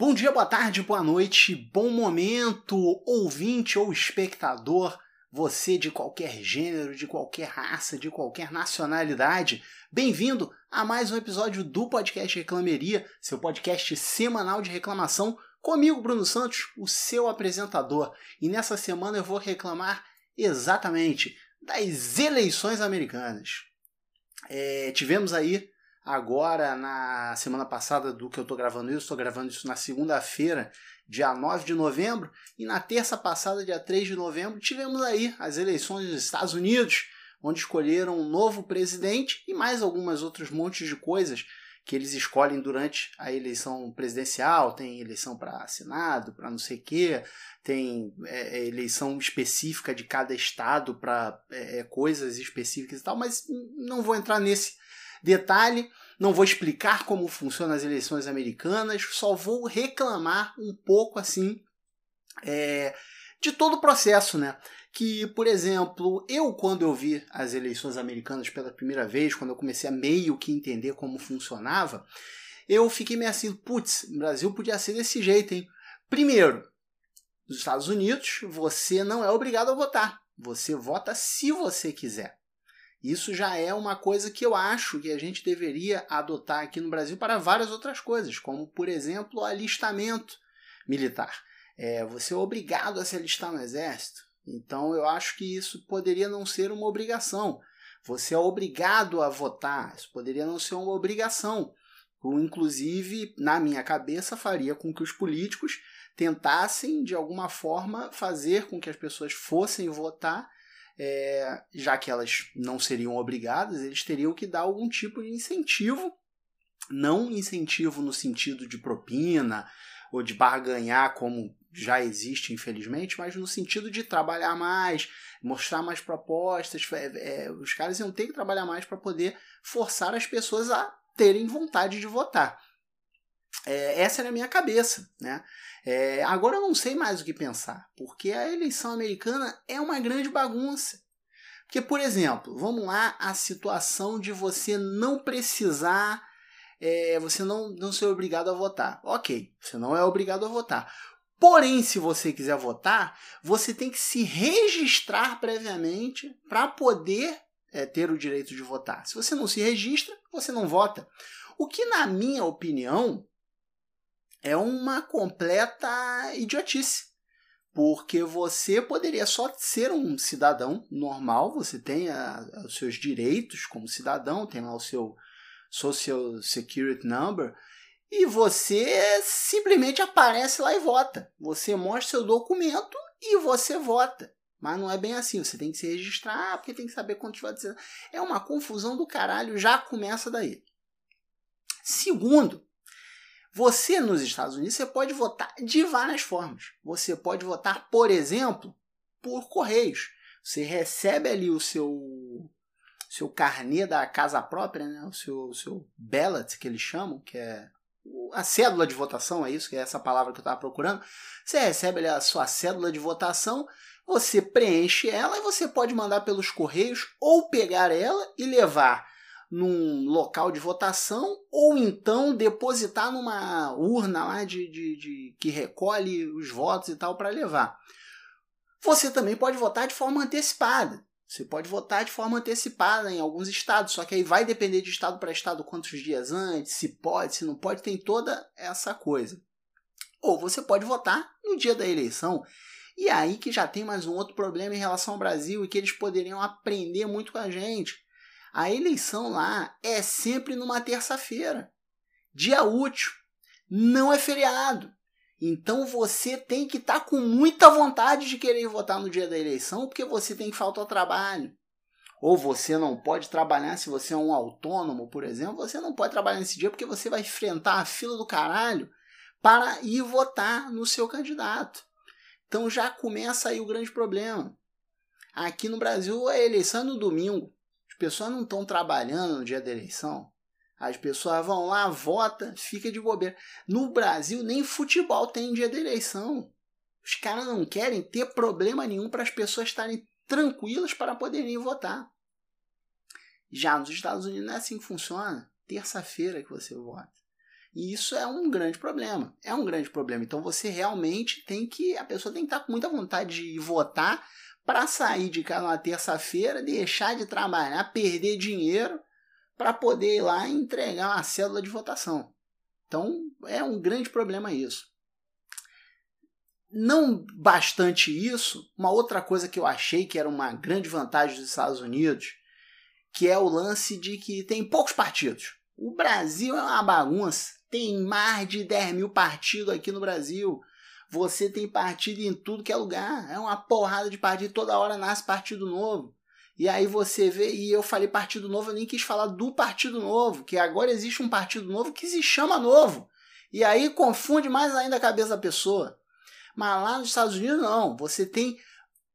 Bom dia, boa tarde, boa noite, bom momento, ouvinte ou espectador, você de qualquer gênero, de qualquer raça, de qualquer nacionalidade. Bem-vindo a mais um episódio do podcast Reclameria, seu podcast semanal de reclamação, comigo, Bruno Santos, o seu apresentador. E nessa semana eu vou reclamar exatamente das eleições americanas. É, tivemos aí agora na semana passada do que eu estou gravando isso, estou gravando isso na segunda-feira, dia 9 de novembro, e na terça passada, dia 3 de novembro, tivemos aí as eleições dos Estados Unidos, onde escolheram um novo presidente e mais algumas outras montes de coisas que eles escolhem durante a eleição presidencial, tem eleição para Senado, para não sei o quê, tem é, eleição específica de cada estado para é, coisas específicas e tal, mas não vou entrar nesse detalhe. Não vou explicar como funcionam as eleições americanas, só vou reclamar um pouco assim é, de todo o processo, né? Que, por exemplo, eu quando eu vi as eleições americanas pela primeira vez, quando eu comecei a meio que entender como funcionava, eu fiquei meio assim, putz, o Brasil podia ser desse jeito, hein? Primeiro, nos Estados Unidos, você não é obrigado a votar. Você vota se você quiser. Isso já é uma coisa que eu acho que a gente deveria adotar aqui no Brasil para várias outras coisas, como, por exemplo, alistamento militar. É, você é obrigado a se alistar no exército. Então, eu acho que isso poderia não ser uma obrigação. Você é obrigado a votar. Isso poderia não ser uma obrigação. Inclusive, na minha cabeça, faria com que os políticos tentassem, de alguma forma, fazer com que as pessoas fossem votar é, já que elas não seriam obrigadas, eles teriam que dar algum tipo de incentivo, não incentivo no sentido de propina ou de barganhar, como já existe, infelizmente, mas no sentido de trabalhar mais, mostrar mais propostas. É, é, os caras iam ter que trabalhar mais para poder forçar as pessoas a terem vontade de votar. É, essa era a minha cabeça, né? É, agora eu não sei mais o que pensar, porque a eleição americana é uma grande bagunça. Porque, por exemplo, vamos lá a situação de você não precisar, é, você não, não ser obrigado a votar. Ok, você não é obrigado a votar. Porém, se você quiser votar, você tem que se registrar previamente para poder é, ter o direito de votar. Se você não se registra, você não vota. O que, na minha opinião, é uma completa idiotice. Porque você poderia só ser um cidadão normal, você tem os seus direitos como cidadão, tem lá o seu Social Security Number, e você simplesmente aparece lá e vota. Você mostra seu documento e você vota. Mas não é bem assim, você tem que se registrar, porque tem que saber quantos votos. É uma confusão do caralho, já começa daí. Segundo, você nos Estados Unidos você pode votar de várias formas. Você pode votar, por exemplo, por correios. Você recebe ali o seu seu carnê da casa própria, né? o seu, seu ballot, que eles chamam, que é a cédula de votação, é isso, que é essa palavra que eu estava procurando. Você recebe ali a sua cédula de votação, você preenche ela e você pode mandar pelos correios ou pegar ela e levar num local de votação ou então depositar numa urna lá de, de, de que recolhe os votos e tal para levar. Você também pode votar de forma antecipada. Você pode votar de forma antecipada em alguns estados, só que aí vai depender de estado para estado quantos dias antes, se pode, se não pode, tem toda essa coisa. Ou você pode votar no dia da eleição. E aí que já tem mais um outro problema em relação ao Brasil e que eles poderiam aprender muito com a gente a eleição lá é sempre numa terça-feira. Dia útil. Não é feriado. Então você tem que estar tá com muita vontade de querer votar no dia da eleição, porque você tem falta ao trabalho. Ou você não pode trabalhar se você é um autônomo, por exemplo, você não pode trabalhar nesse dia porque você vai enfrentar a fila do caralho para ir votar no seu candidato. Então já começa aí o grande problema. Aqui no Brasil a eleição é no domingo pessoas não estão trabalhando no dia da eleição. As pessoas vão lá, vota, fica de bobeira. No Brasil, nem futebol tem dia da eleição. Os caras não querem ter problema nenhum para as pessoas estarem tranquilas para poderem votar. Já nos Estados Unidos não é assim que funciona. Terça-feira que você vota. E isso é um grande problema. É um grande problema. Então você realmente tem que. A pessoa tem que estar com muita vontade de votar para sair de casa na terça-feira, deixar de trabalhar, perder dinheiro para poder ir lá e entregar uma cédula de votação. Então é um grande problema isso. Não bastante isso, uma outra coisa que eu achei que era uma grande vantagem dos Estados Unidos, que é o lance de que tem poucos partidos. O Brasil é uma bagunça. Tem mais de 10 mil partidos aqui no Brasil. Você tem partido em tudo que é lugar. É uma porrada de partido. Toda hora nasce partido novo. E aí você vê, e eu falei partido novo, eu nem quis falar do partido novo, que agora existe um partido novo que se chama novo. E aí confunde mais ainda a cabeça da pessoa. Mas lá nos Estados Unidos não, você tem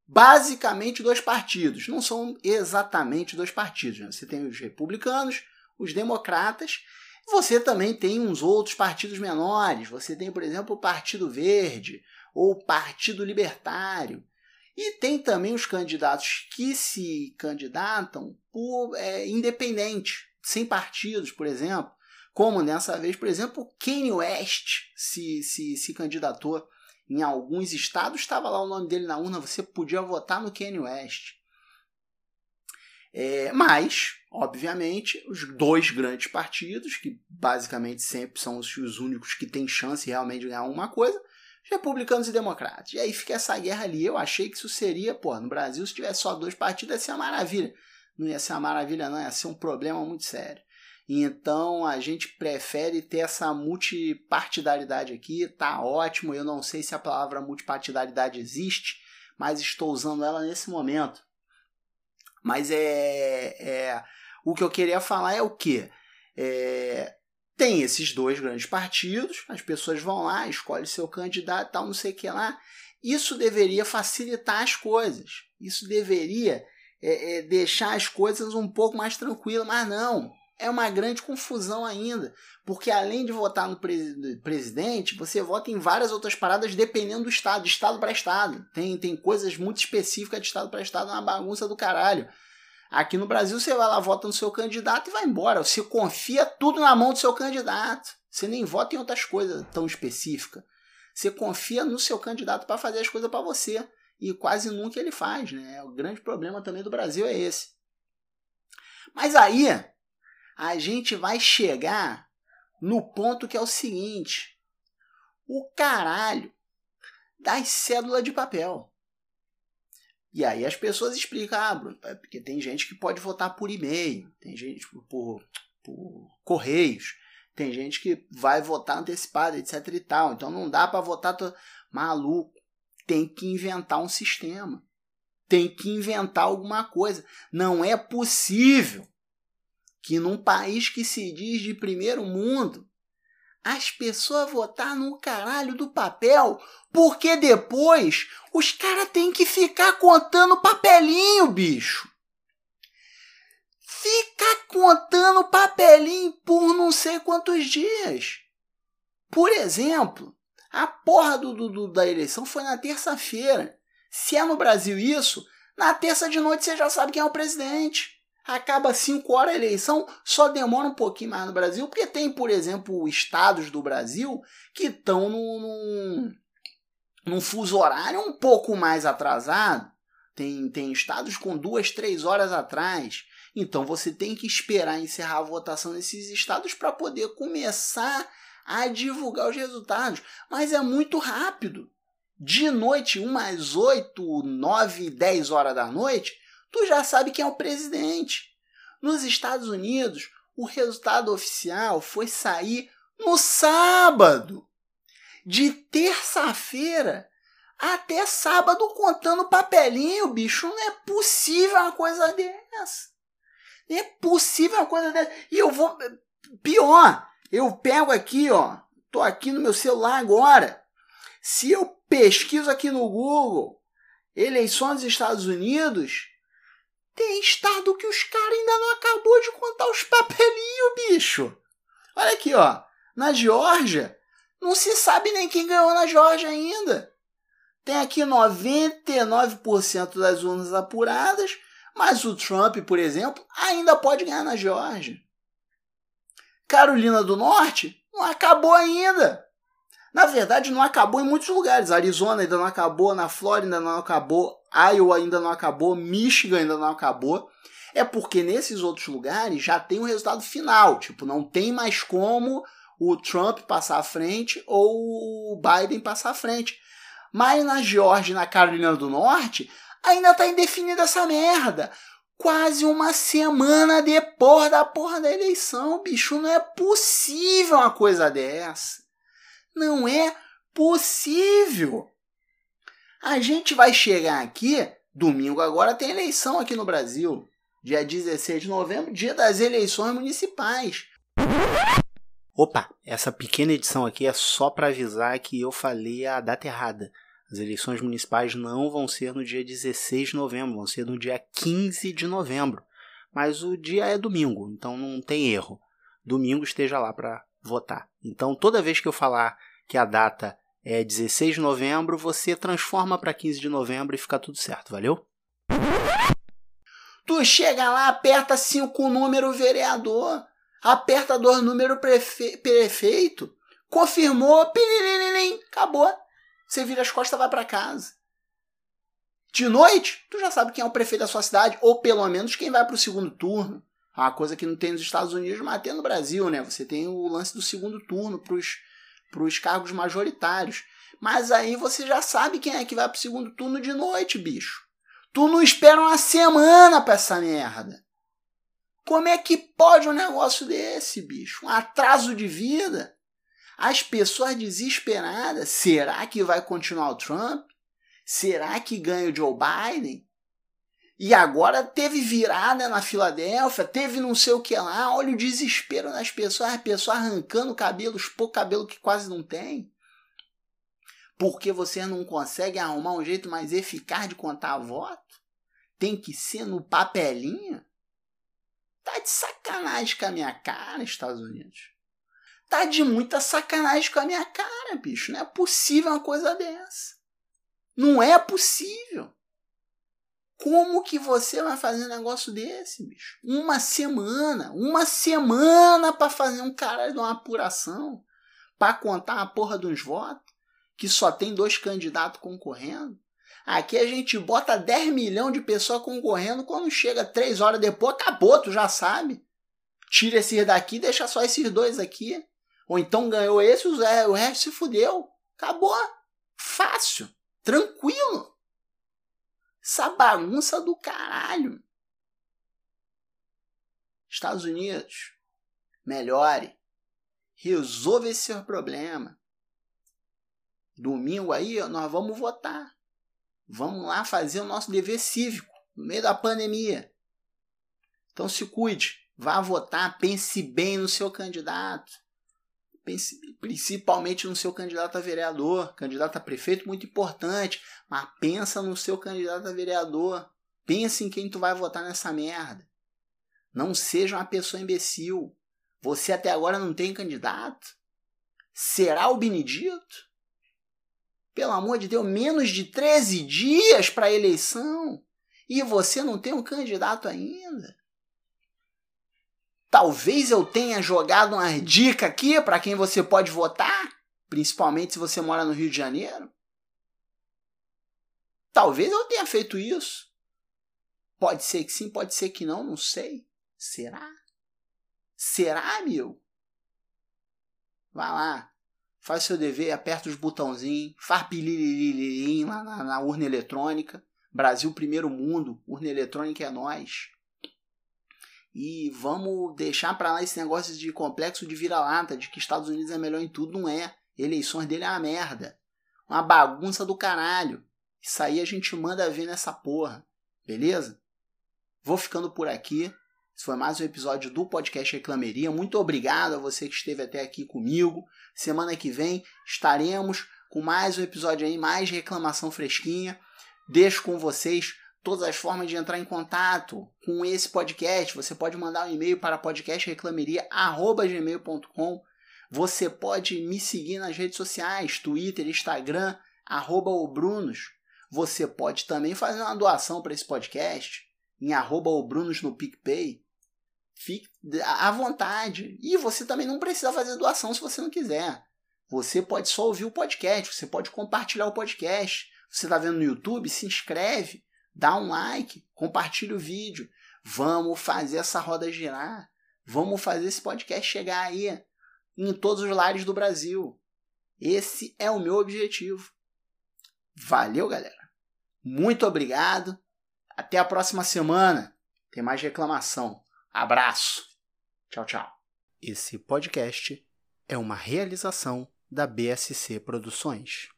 basicamente dois partidos. Não são exatamente dois partidos. Né? Você tem os republicanos, os democratas, você também tem uns outros partidos menores. Você tem, por exemplo, o Partido Verde ou o Partido Libertário. E tem também os candidatos que se candidatam por é, independente, sem partidos, por exemplo. Como nessa vez, por exemplo, Kanye West se, se, se candidatou em alguns estados, estava lá o nome dele na urna, você podia votar no Kanye West. É, mas, obviamente, os dois grandes partidos, que basicamente sempre são os, os únicos que têm chance realmente de ganhar alguma coisa, republicanos e democratas. E aí fica essa guerra ali. Eu achei que isso seria, pô, no Brasil, se tivesse só dois partidos, ia ser uma maravilha. Não ia ser uma maravilha, não, ia ser um problema muito sério. Então a gente prefere ter essa multipartidaridade aqui, tá ótimo. Eu não sei se a palavra multipartidaridade existe, mas estou usando ela nesse momento. Mas é, é o que eu queria falar é o que é, tem esses dois grandes partidos, as pessoas vão lá, escolhem seu candidato, tal, não sei o que lá. Isso deveria facilitar as coisas. Isso deveria é, é, deixar as coisas um pouco mais tranquilas, mas não. É uma grande confusão ainda, porque além de votar no presidente, você vota em várias outras paradas dependendo do estado, de estado para estado. Tem, tem coisas muito específicas de estado para estado, é uma bagunça do caralho. Aqui no Brasil você vai lá, vota no seu candidato e vai embora. Você confia tudo na mão do seu candidato. Você nem vota em outras coisas tão específicas. Você confia no seu candidato para fazer as coisas para você. E quase nunca ele faz, né? O grande problema também do Brasil é esse. Mas aí a gente vai chegar no ponto que é o seguinte: o caralho das cédulas de papel. E aí as pessoas explicam, ah, Bruno, é porque tem gente que pode votar por e-mail, tem gente por, por correios, tem gente que vai votar antecipado, etc e tal. Então não dá para votar to... maluco. Tem que inventar um sistema. Tem que inventar alguma coisa. Não é possível que num país que se diz de primeiro mundo as pessoas votar no caralho do papel, porque depois os caras têm que ficar contando papelinho, bicho. Fica contando papelinho por não sei quantos dias. Por exemplo, a porra do, do da eleição foi na terça-feira. Se é no Brasil isso, na terça de noite você já sabe quem é o presidente acaba 5 horas a eleição, só demora um pouquinho mais no Brasil, porque tem, por exemplo, estados do Brasil que estão num, num, num fuso horário um pouco mais atrasado. Tem, tem estados com duas, três horas atrás. Então você tem que esperar encerrar a votação nesses estados para poder começar a divulgar os resultados. Mas é muito rápido. De noite, umas 8, 9, 10 horas da noite, tu já sabe quem é o presidente. Nos Estados Unidos, o resultado oficial foi sair no sábado. De terça-feira até sábado contando papelinho, bicho. Não é possível uma coisa dessa. Não é possível uma coisa dessa. E eu vou. Pior, eu pego aqui, ó. Tô aqui no meu celular agora. Se eu pesquiso aqui no Google eleições dos Estados Unidos, tem estado que os caras ainda não acabou de contar os papelinhos, bicho. Olha aqui, ó. Na Geórgia, não se sabe nem quem ganhou na Geórgia ainda. Tem aqui 99% das urnas apuradas, mas o Trump, por exemplo, ainda pode ganhar na Geórgia. Carolina do Norte, Não acabou ainda. Na verdade, não acabou em muitos lugares. Arizona ainda não acabou, na Flórida ainda não acabou, Iowa ainda não acabou, Michigan ainda não acabou. É porque nesses outros lugares já tem o resultado final. Tipo, não tem mais como o Trump passar à frente ou o Biden passar à frente. Mas na Geórgia e na Carolina do Norte ainda está indefinida essa merda. Quase uma semana depois da porra da eleição, bicho. Não é possível uma coisa dessa. Não é possível. A gente vai chegar aqui, domingo agora tem eleição aqui no Brasil. Dia 16 de novembro, dia das eleições municipais. Opa, essa pequena edição aqui é só para avisar que eu falei a data errada. As eleições municipais não vão ser no dia 16 de novembro, vão ser no dia 15 de novembro. Mas o dia é domingo, então não tem erro. Domingo esteja lá para votar. Então, toda vez que eu falar que a data é 16 de novembro, você transforma para 15 de novembro e fica tudo certo, valeu? Tu chega lá, aperta 5 número vereador aperta dois número prefe prefeito, confirmou, acabou. Você vira as costas e vai para casa. De noite, tu já sabe quem é o prefeito da sua cidade, ou pelo menos quem vai para o segundo turno. É uma coisa que não tem nos Estados Unidos, mas tem no Brasil, né? Você tem o lance do segundo turno para os cargos majoritários. Mas aí você já sabe quem é que vai para o segundo turno de noite, bicho. Tu não espera uma semana para essa merda. Como é que pode um negócio desse, bicho? Um atraso de vida? As pessoas desesperadas. Será que vai continuar o Trump? Será que ganha o Joe Biden? E agora teve virada na Filadélfia, teve não sei o que lá. Olha o desespero das pessoas, as pessoas arrancando cabelos, pouco cabelo que quase não tem. Porque você não consegue arrumar um jeito mais eficaz de contar voto? Tem que ser no papelinho? Tá de sacanagem com a minha cara, Estados Unidos. Tá de muita sacanagem com a minha cara, bicho. Não é possível uma coisa dessa. Não é possível. Como que você vai fazer um negócio desse, bicho? Uma semana, uma semana para fazer um caralho de uma apuração, para contar a porra dos votos, que só tem dois candidatos concorrendo. Aqui a gente bota 10 milhões de pessoas concorrendo, quando chega 3 horas depois, acabou, tu já sabe. Tira esses daqui, deixa só esses dois aqui. Ou então ganhou esse, o resto se fudeu. Acabou. Fácil. Tranquilo. Essa bagunça do caralho. Estados Unidos, melhore. Resolva esse seu problema. Domingo aí nós vamos votar. Vamos lá fazer o nosso dever cívico no meio da pandemia. Então se cuide, vá votar, pense bem no seu candidato. Principalmente no seu candidato a vereador, candidato a prefeito muito importante, mas pensa no seu candidato a vereador. Pense em quem tu vai votar nessa merda. Não seja uma pessoa imbecil. Você até agora não tem candidato? Será o Benedito? Pelo amor de Deus, menos de 13 dias para a eleição e você não tem um candidato ainda. Talvez eu tenha jogado uma dica aqui para quem você pode votar, principalmente se você mora no Rio de Janeiro. Talvez eu tenha feito isso. Pode ser que sim, pode ser que não, não sei. Será? Será, meu? Vai lá, faz seu dever, aperta os botãozinhos, faz lá na, na urna eletrônica. Brasil primeiro mundo, urna eletrônica é nós. E vamos deixar para lá esse negócio de complexo de vira-lata, de que Estados Unidos é melhor em tudo, não é. Eleições dele é uma merda. Uma bagunça do caralho. Isso aí a gente manda ver nessa porra. Beleza? Vou ficando por aqui. Esse foi mais um episódio do podcast Reclameria. Muito obrigado a você que esteve até aqui comigo. Semana que vem estaremos com mais um episódio aí, mais reclamação fresquinha. Deixo com vocês todas as formas de entrar em contato com esse podcast. Você pode mandar um e-mail para podcastreclameria@gmail.com. Você pode me seguir nas redes sociais, Twitter, Instagram, arroba obrunos. Você pode também fazer uma doação para esse podcast em arroba obrunos no PicPay. Fique à vontade. E você também não precisa fazer doação se você não quiser. Você pode só ouvir o podcast, você pode compartilhar o podcast. Você está vendo no YouTube? Se inscreve, dá um like, compartilha o vídeo. Vamos fazer essa roda girar. Vamos fazer esse podcast chegar aí em todos os lares do Brasil. Esse é o meu objetivo. Valeu, galera. Muito obrigado. Até a próxima semana. Tem mais reclamação. Abraço. Tchau, tchau. Esse podcast é uma realização da BSC Produções.